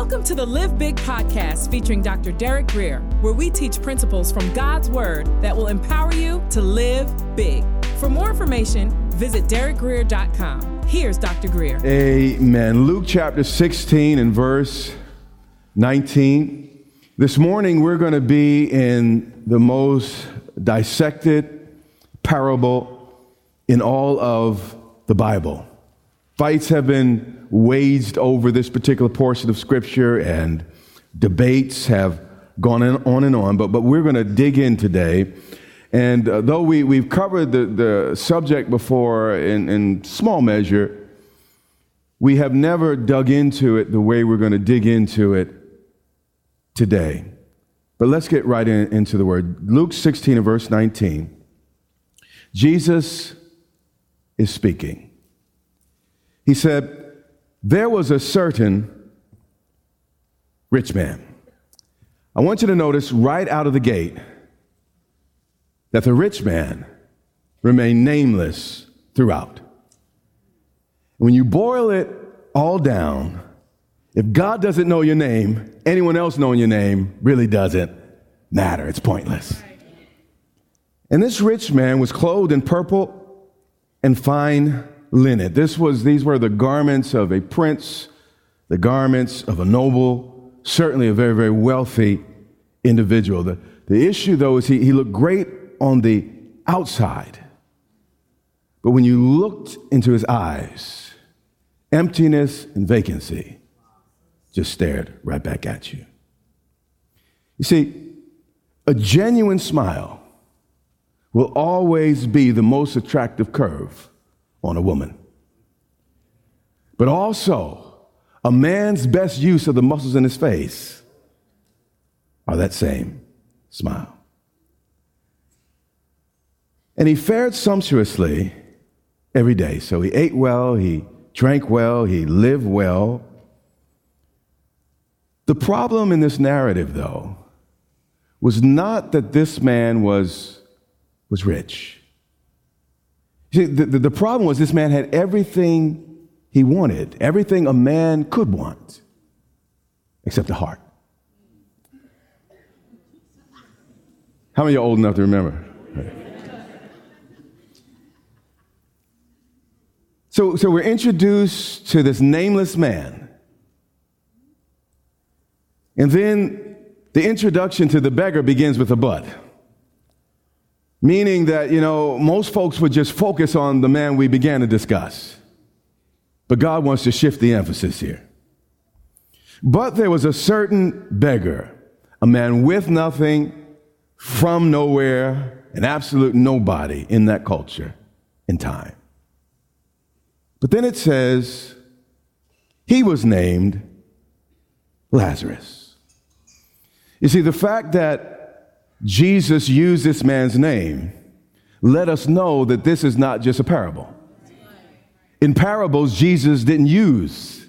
Welcome to the Live Big podcast featuring Dr. Derek Grier, where we teach principles from God's Word that will empower you to live big. For more information, visit derekgrier.com. Here's Dr. Grier. Amen. Luke chapter 16 and verse 19. This morning we're going to be in the most dissected parable in all of the Bible. Fights have been waged over this particular portion of Scripture, and debates have gone on and on. But, but we're going to dig in today. And uh, though we, we've covered the, the subject before in, in small measure, we have never dug into it the way we're going to dig into it today. But let's get right in, into the word. Luke 16 and verse 19. Jesus is speaking. He said, There was a certain rich man. I want you to notice right out of the gate that the rich man remained nameless throughout. When you boil it all down, if God doesn't know your name, anyone else knowing your name really doesn't matter. It's pointless. And this rich man was clothed in purple and fine linen. This was, these were the garments of a prince, the garments of a noble, certainly a very, very wealthy individual. The, the issue, though, is he, he looked great on the outside. But when you looked into his eyes, emptiness and vacancy just stared right back at you. You see, a genuine smile will always be the most attractive curve on a woman. But also, a man's best use of the muscles in his face are that same smile. And he fared sumptuously every day. So he ate well, he drank well, he lived well. The problem in this narrative, though, was not that this man was, was rich. See, the, the, the problem was this man had everything he wanted, everything a man could want, except the heart. How many of are old enough to remember? So, so we're introduced to this nameless man. And then the introduction to the beggar begins with a but. Meaning that, you know, most folks would just focus on the man we began to discuss. But God wants to shift the emphasis here. But there was a certain beggar, a man with nothing, from nowhere, an absolute nobody in that culture in time. But then it says, he was named Lazarus. You see, the fact that Jesus used this man's name, let us know that this is not just a parable. In parables, Jesus didn't use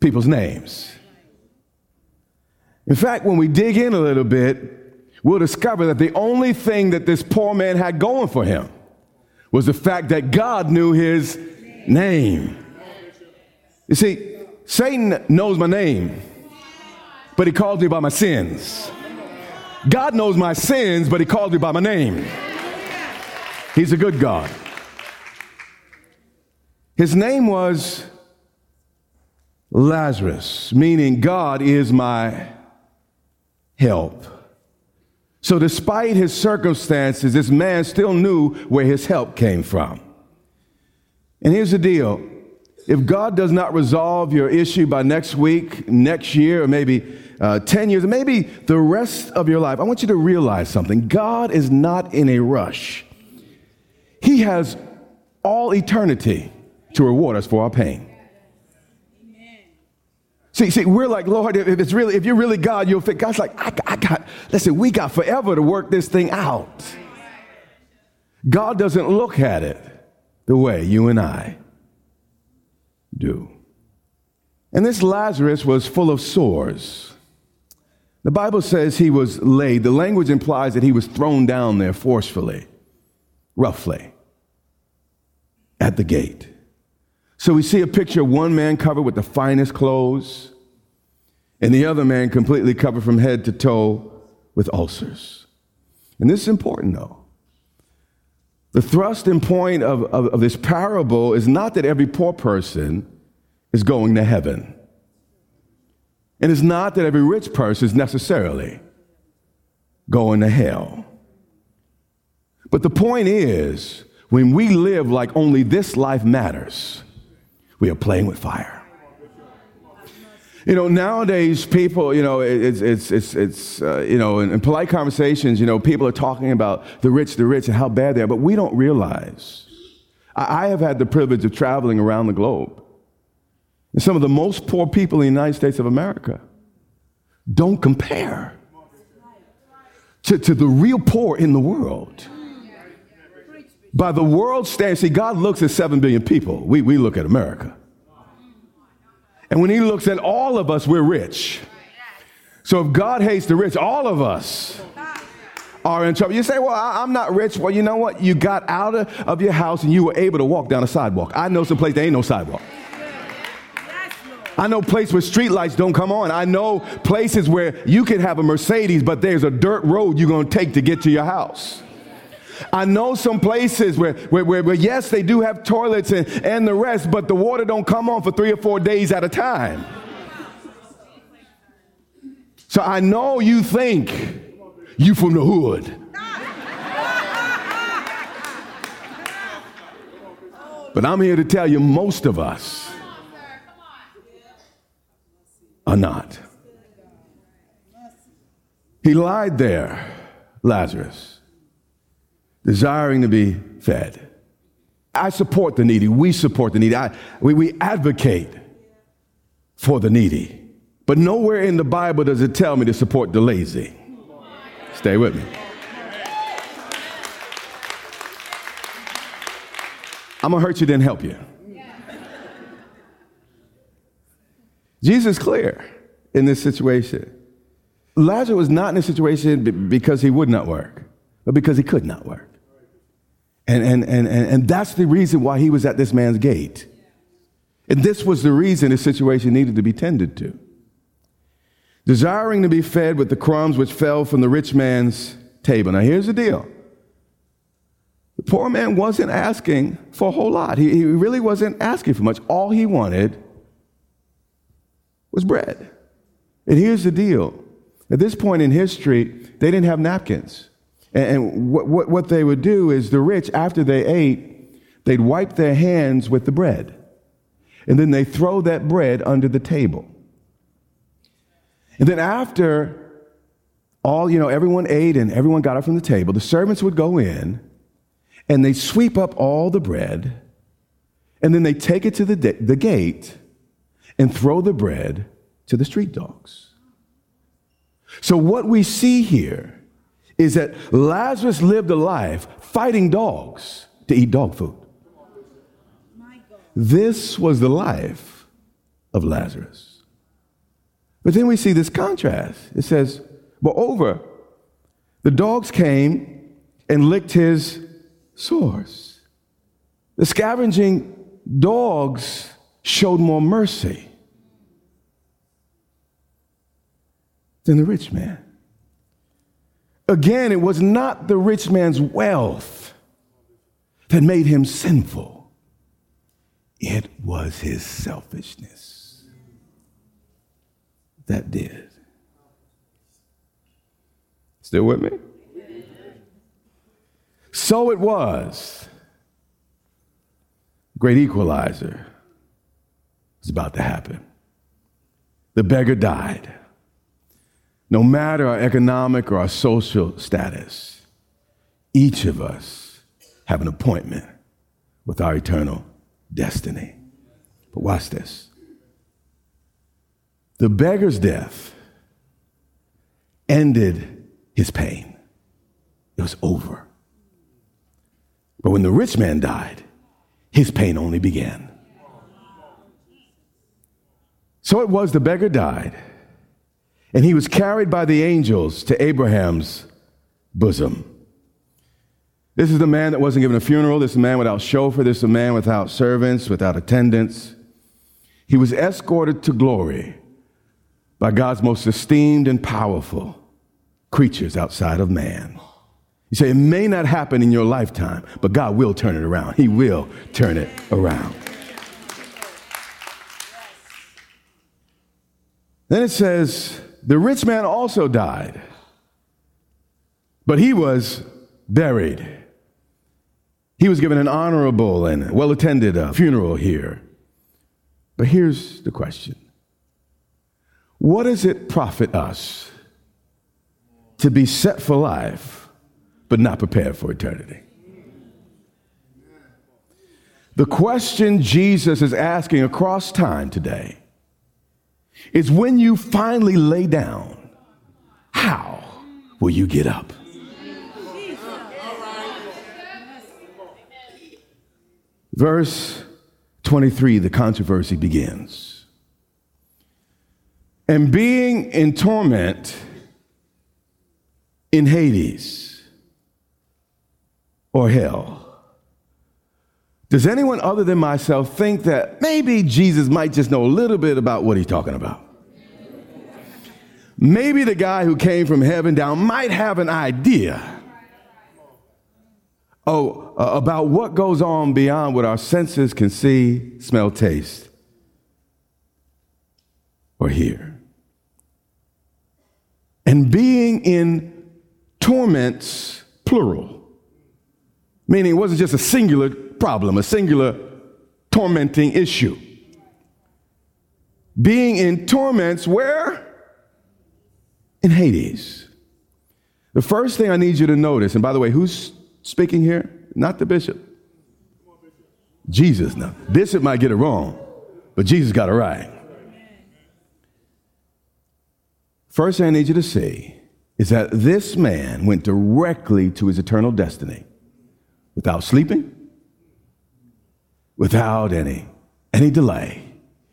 people's names. In fact, when we dig in a little bit, we'll discover that the only thing that this poor man had going for him was the fact that God knew his name. You see, Satan knows my name, but he calls me by my sins. God knows my sins, but He called me by my name. He's a good God. His name was Lazarus, meaning God is my help. So, despite his circumstances, this man still knew where his help came from. And here's the deal if God does not resolve your issue by next week, next year, or maybe uh, 10 years, maybe the rest of your life, I want you to realize something. God is not in a rush, He has all eternity to reward us for our pain. See, see, we're like, Lord, if it's really, if you're really God, you'll fit. God's like, I, I got, listen, we got forever to work this thing out. God doesn't look at it the way you and I do. And this Lazarus was full of sores. The Bible says he was laid. The language implies that he was thrown down there forcefully, roughly, at the gate. So we see a picture of one man covered with the finest clothes, and the other man completely covered from head to toe with ulcers. And this is important, though. The thrust and point of, of, of this parable is not that every poor person is going to heaven. And it's not that every rich person is necessarily going to hell. But the point is, when we live like only this life matters, we are playing with fire. You know, nowadays people, you know, it's, it's, it's, it's uh, you know, in, in, polite conversations, you know, people are talking about the rich, the rich, and how bad they are, but we don't realize. I, I have had the privilege of traveling around the globe. And some of the most poor people in the United States of America don't compare to, to the real poor in the world. By the world standards, see, God looks at 7 billion people. We, we look at America. And when he looks at all of us, we're rich. So if God hates the rich, all of us are in trouble. You say, Well, I, am not rich. Well, you know what? You got out of, of your house and you were able to walk down a sidewalk. I know some place there ain't no sidewalk. I know places where street lights don't come on. I know places where you can have a Mercedes, but there's a dirt road you're going to take to get to your house. I know some places where, where, where, where, yes, they do have toilets and, and the rest, but the water don't come on for three or four days at a time. So I know you think you from the hood. But I'm here to tell you, most of us are not. He lied there, Lazarus desiring to be fed. I support the needy. We support the needy. I, we, we advocate for the needy. But nowhere in the Bible does it tell me to support the lazy. Stay with me. I'm going to hurt you, then help you. Jesus is clear in this situation. Lazarus was not in a situation because he would not work, but because he could not work. And, and, and, and that's the reason why he was at this man's gate. And this was the reason his situation needed to be tended to. Desiring to be fed with the crumbs which fell from the rich man's table. Now, here's the deal the poor man wasn't asking for a whole lot, he, he really wasn't asking for much. All he wanted was bread. And here's the deal at this point in history, they didn't have napkins. And what, what, what they would do is the rich, after they ate, they'd wipe their hands with the bread. And then they throw that bread under the table. And then after all, you know, everyone ate and everyone got up from the table, the servants would go in and they sweep up all the bread and then they take it to the, the gate and throw the bread to the street dogs. So what we see here is that Lazarus lived a life fighting dogs to eat dog food. This was the life of Lazarus. But then we see this contrast. It says, Moreover, the dogs came and licked his sores. The scavenging dogs showed more mercy than the rich man. Again, it was not the rich man's wealth that made him sinful, it was his selfishness that did. Still with me? So it was. Great equalizer was about to happen. The beggar died no matter our economic or our social status, each of us have an appointment with our eternal destiny. But watch this. The beggar's death ended his pain. It was over. But when the rich man died, his pain only began. So it was the beggar died and he was carried by the angels to Abraham's bosom. This is the man that wasn't given a funeral. This is a man without chauffeur. This is a man without servants, without attendants. He was escorted to glory by God's most esteemed and powerful creatures outside of man. You say it may not happen in your lifetime, but God will turn it around. He will turn it around. Then it says, the rich man also died, but he was buried. He was given an honorable and well attended uh, funeral here. But here's the question What does it profit us to be set for life, but not prepared for eternity? The question Jesus is asking across time today is when you finally lay down, how will you get up? Verse 23, the controversy begins. And being in torment in Hades or hell. Does anyone other than myself think that maybe Jesus might just know a little bit about what he's talking about? Maybe the guy who came from heaven down might have an idea oh, uh, about what goes on beyond what our senses can see, smell, taste, or hear. And being in torments, plural, meaning it wasn't just a singular problem, a singular tormenting issue. Being in torments where? In Hades. The first thing I need you to notice, and by the way, who's speaking here? Not the bishop. Jesus now. Bishop might get it wrong, but Jesus got it right. First thing I need you to see is that this man went directly to his eternal destiny without sleeping, without any, any delay.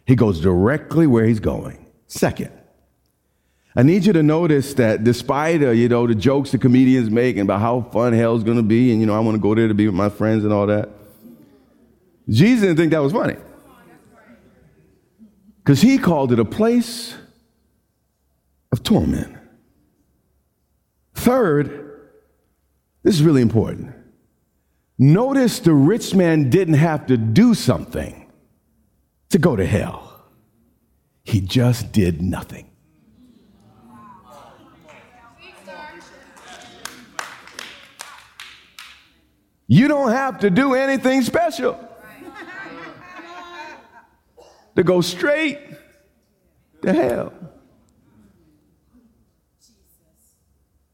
He goes directly where he's going. Second, I need you to notice that despite, uh, you know, the jokes the comedians make about how fun hell's going to be and, you know, I want to go there to be with my friends and all that, Jesus didn't think that was funny. Because he called it a place of torment. Third, this is really important. Notice the rich man didn't have to do something to go to hell, he just did nothing. You don't have to do anything special to go straight to hell.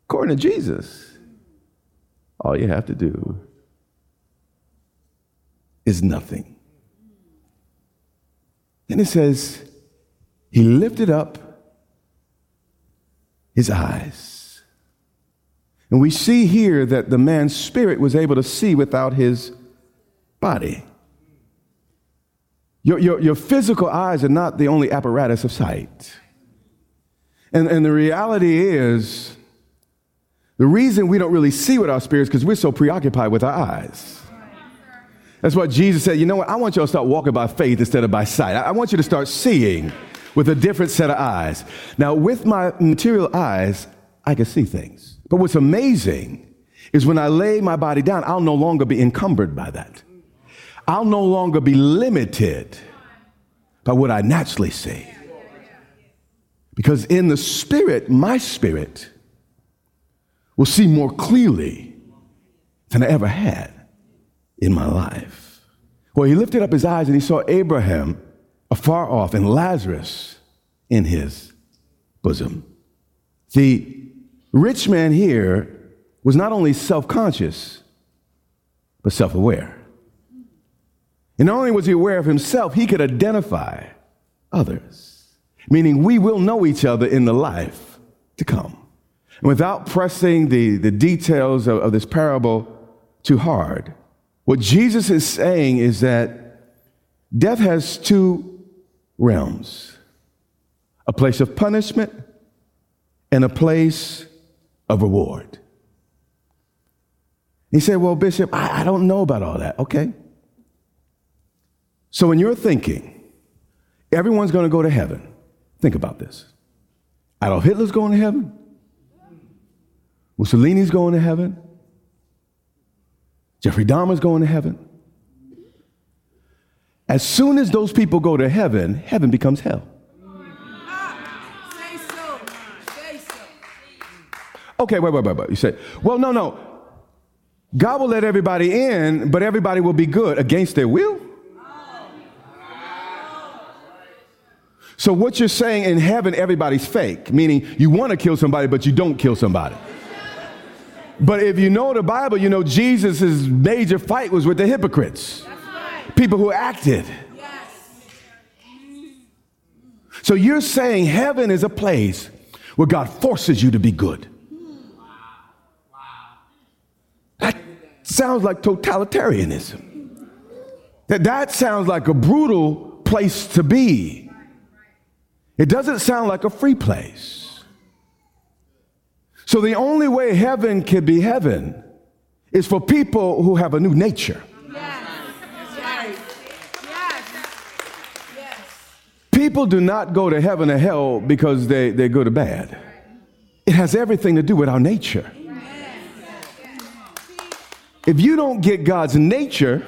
According to Jesus, all you have to do is nothing. Then it says, He lifted up his eyes and we see here that the man's spirit was able to see without his body. Your, your, your physical eyes are not the only apparatus of sight. And, and the reality is, the reason we don't really see with our spirits because we're so preoccupied with our eyes. That's what Jesus said. You know what? I want you all to start walking by faith instead of by sight. I want you to start seeing with a different set of eyes. Now, with my material eyes, I can see things. But what's amazing is when I lay my body down, I'll no longer be encumbered by that. I'll no longer be limited by what I naturally see. Because in the spirit, my spirit will see more clearly than I ever had in my life. Well, he lifted up his eyes and he saw Abraham afar off and Lazarus in his bosom. The rich man here was not only self conscious, but self aware. And not only was he aware of himself, he could identify others, meaning we will know each other in the life to come. And without pressing the, the details of, of this parable too hard, what Jesus is saying is that death has two realms a place of punishment and a place of reward. He said, Well, Bishop, I, I don't know about all that. Okay. So when you're thinking, everyone's going to go to heaven, think about this. Adolf Hitler's going to heaven. Mussolini's going to heaven. Jeffrey Dahmer's going to heaven. As soon as those people go to heaven, heaven becomes hell. Okay, wait, wait, wait, wait. You say, well, no, no. God will let everybody in, but everybody will be good against their will. So, what you're saying in heaven, everybody's fake, meaning you want to kill somebody, but you don't kill somebody. But if you know the Bible, you know Jesus' major fight was with the hypocrites, people who acted. So, you're saying heaven is a place where God forces you to be good. That sounds like totalitarianism. That, that sounds like a brutal place to be. It doesn't sound like a free place. So the only way heaven can be heaven is for people who have a new nature. People do not go to heaven or hell because they, they go to bad. It has everything to do with our nature. If you don't get God's nature,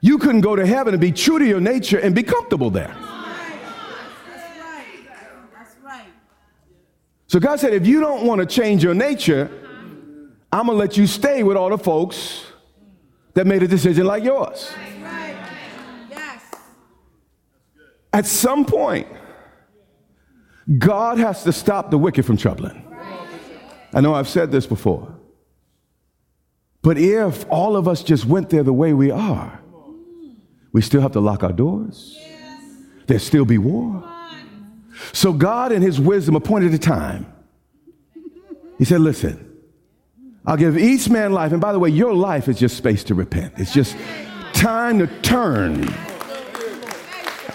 you couldn't go to heaven and be true to your nature and be comfortable there. So God said, if you don't want to change your nature, I'm going to let you stay with all the folks that made a decision like yours. At some point, God has to stop the wicked from troubling. I know I've said this before. But if all of us just went there the way we are, we still have to lock our doors. There'd still be war. So God, in His wisdom, appointed a time. He said, Listen, I'll give each man life. And by the way, your life is just space to repent, it's just time to turn.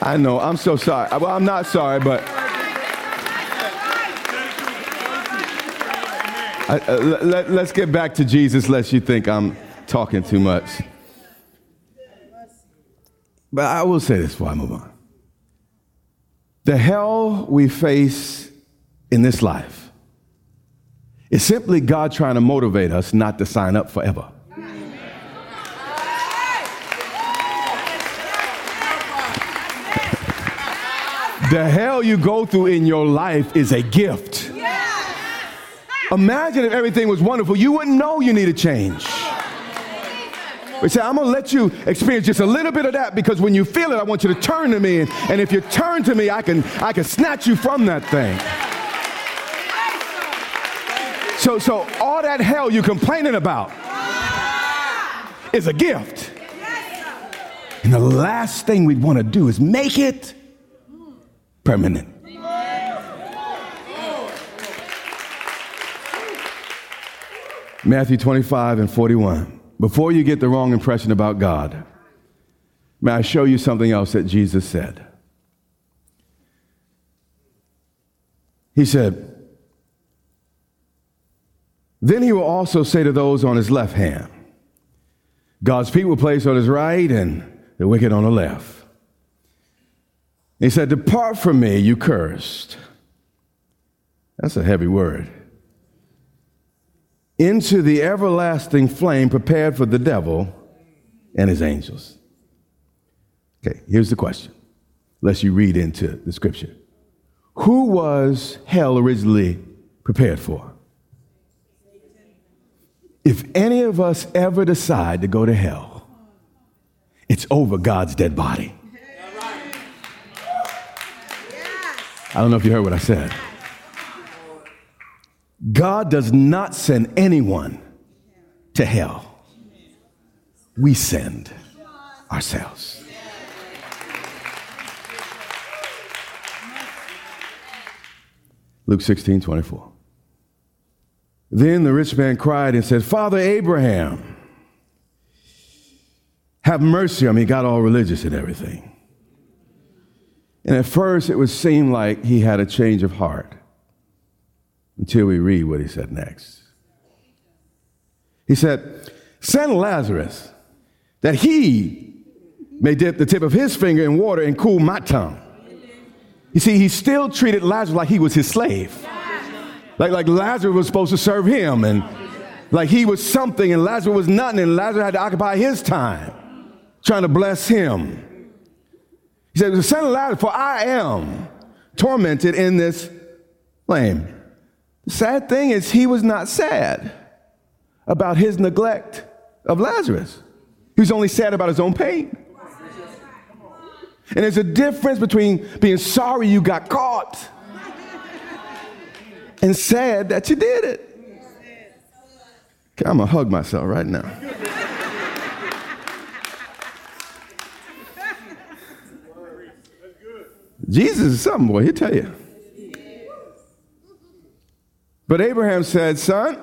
I know, I'm so sorry. Well, I'm not sorry, but. I, uh, let, us get back to Jesus, lest you think I'm talking too much. But I will say this before I move on. The hell we face in this life is simply God trying to motivate us not to sign up forever. the hell you go through in your life is a gift. Imagine if everything was wonderful. You wouldn't know you need a change. We say, I'm going to let you experience just a little bit of that because when you feel it, I want you to turn to me. And, and if you turn to me, I can, I can snatch you from that thing. So, so all that hell you're complaining about is a gift. And the last thing we'd want to do is make it permanent. Matthew 25 and 41. Before you get the wrong impression about God, may I show you something else that Jesus said? He said, Then he will also say to those on his left hand, God's people will place on his right and the wicked on the left. He said, Depart from me, you cursed. That's a heavy word into the everlasting flame prepared for the devil and his angels. Okay, here's the question. Lest you read into the scripture. Who was hell originally prepared for? If any of us ever decide to go to hell, it's over God's dead body. I don't know if you heard what I said. God does not send anyone to hell. We send ourselves. Luke 16, 24. Then the rich man cried and said, Father Abraham, have mercy on me. He got all religious and everything. And at first, it would seem like he had a change of heart until we read what he said next. He said, Send Lazarus that he may dip the tip of his finger in water and cool my tongue. You see, he still treated Lazarus like he was his slave. Like, like Lazarus was supposed to serve him, and like he was something, and Lazarus was nothing, and Lazarus had to occupy his time trying to bless him. He said, Send Lazarus, for I am tormented in this flame. The sad thing is, he was not sad about his neglect of Lazarus. He was only sad about his own pain. And there's a difference between being sorry you got caught and sad that you did it. I'm gonna hug myself right now. Jesus is something, boy, he'll tell you. But Abraham said, Son,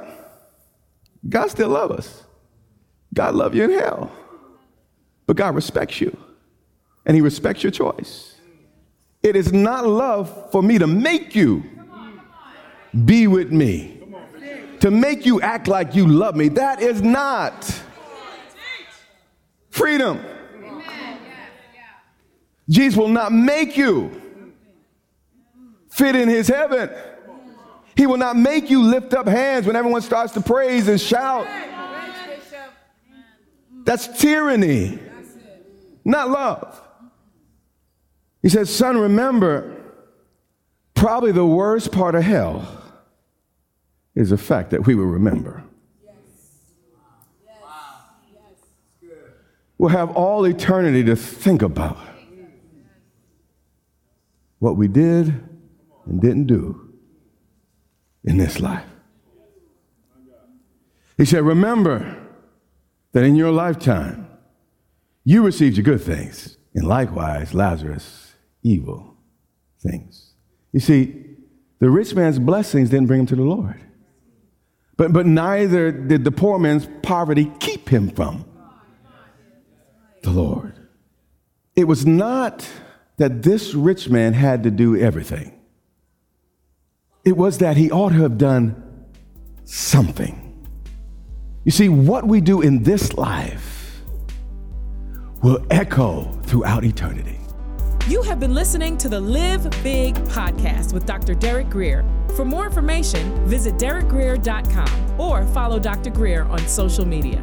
God still loves us. God love you in hell. But God respects you. And he respects your choice. It is not love for me to make you be with me. To make you act like you love me. That is not freedom. Jesus will not make you fit in his heaven. He will not make you lift up hands when everyone starts to praise and shout. That's tyranny, not love. He says, Son, remember, probably the worst part of hell is the fact that we will remember. We'll have all eternity to think about what we did and didn't do in this life. He said, Remember that in your lifetime, you received your good things, and likewise, Lazarus, evil things. You see, the rich man's blessings didn't bring him to the Lord. But, but neither did the poor man's poverty keep him from the Lord. It was not that this rich man had to do everything, it was that he ought to have done something. You see, what we do in this life will echo throughout eternity. You have been listening to the Live Big podcast with Dr. Derek Grier. For more information, visit derekgrier.com or follow Dr. Grier on social media.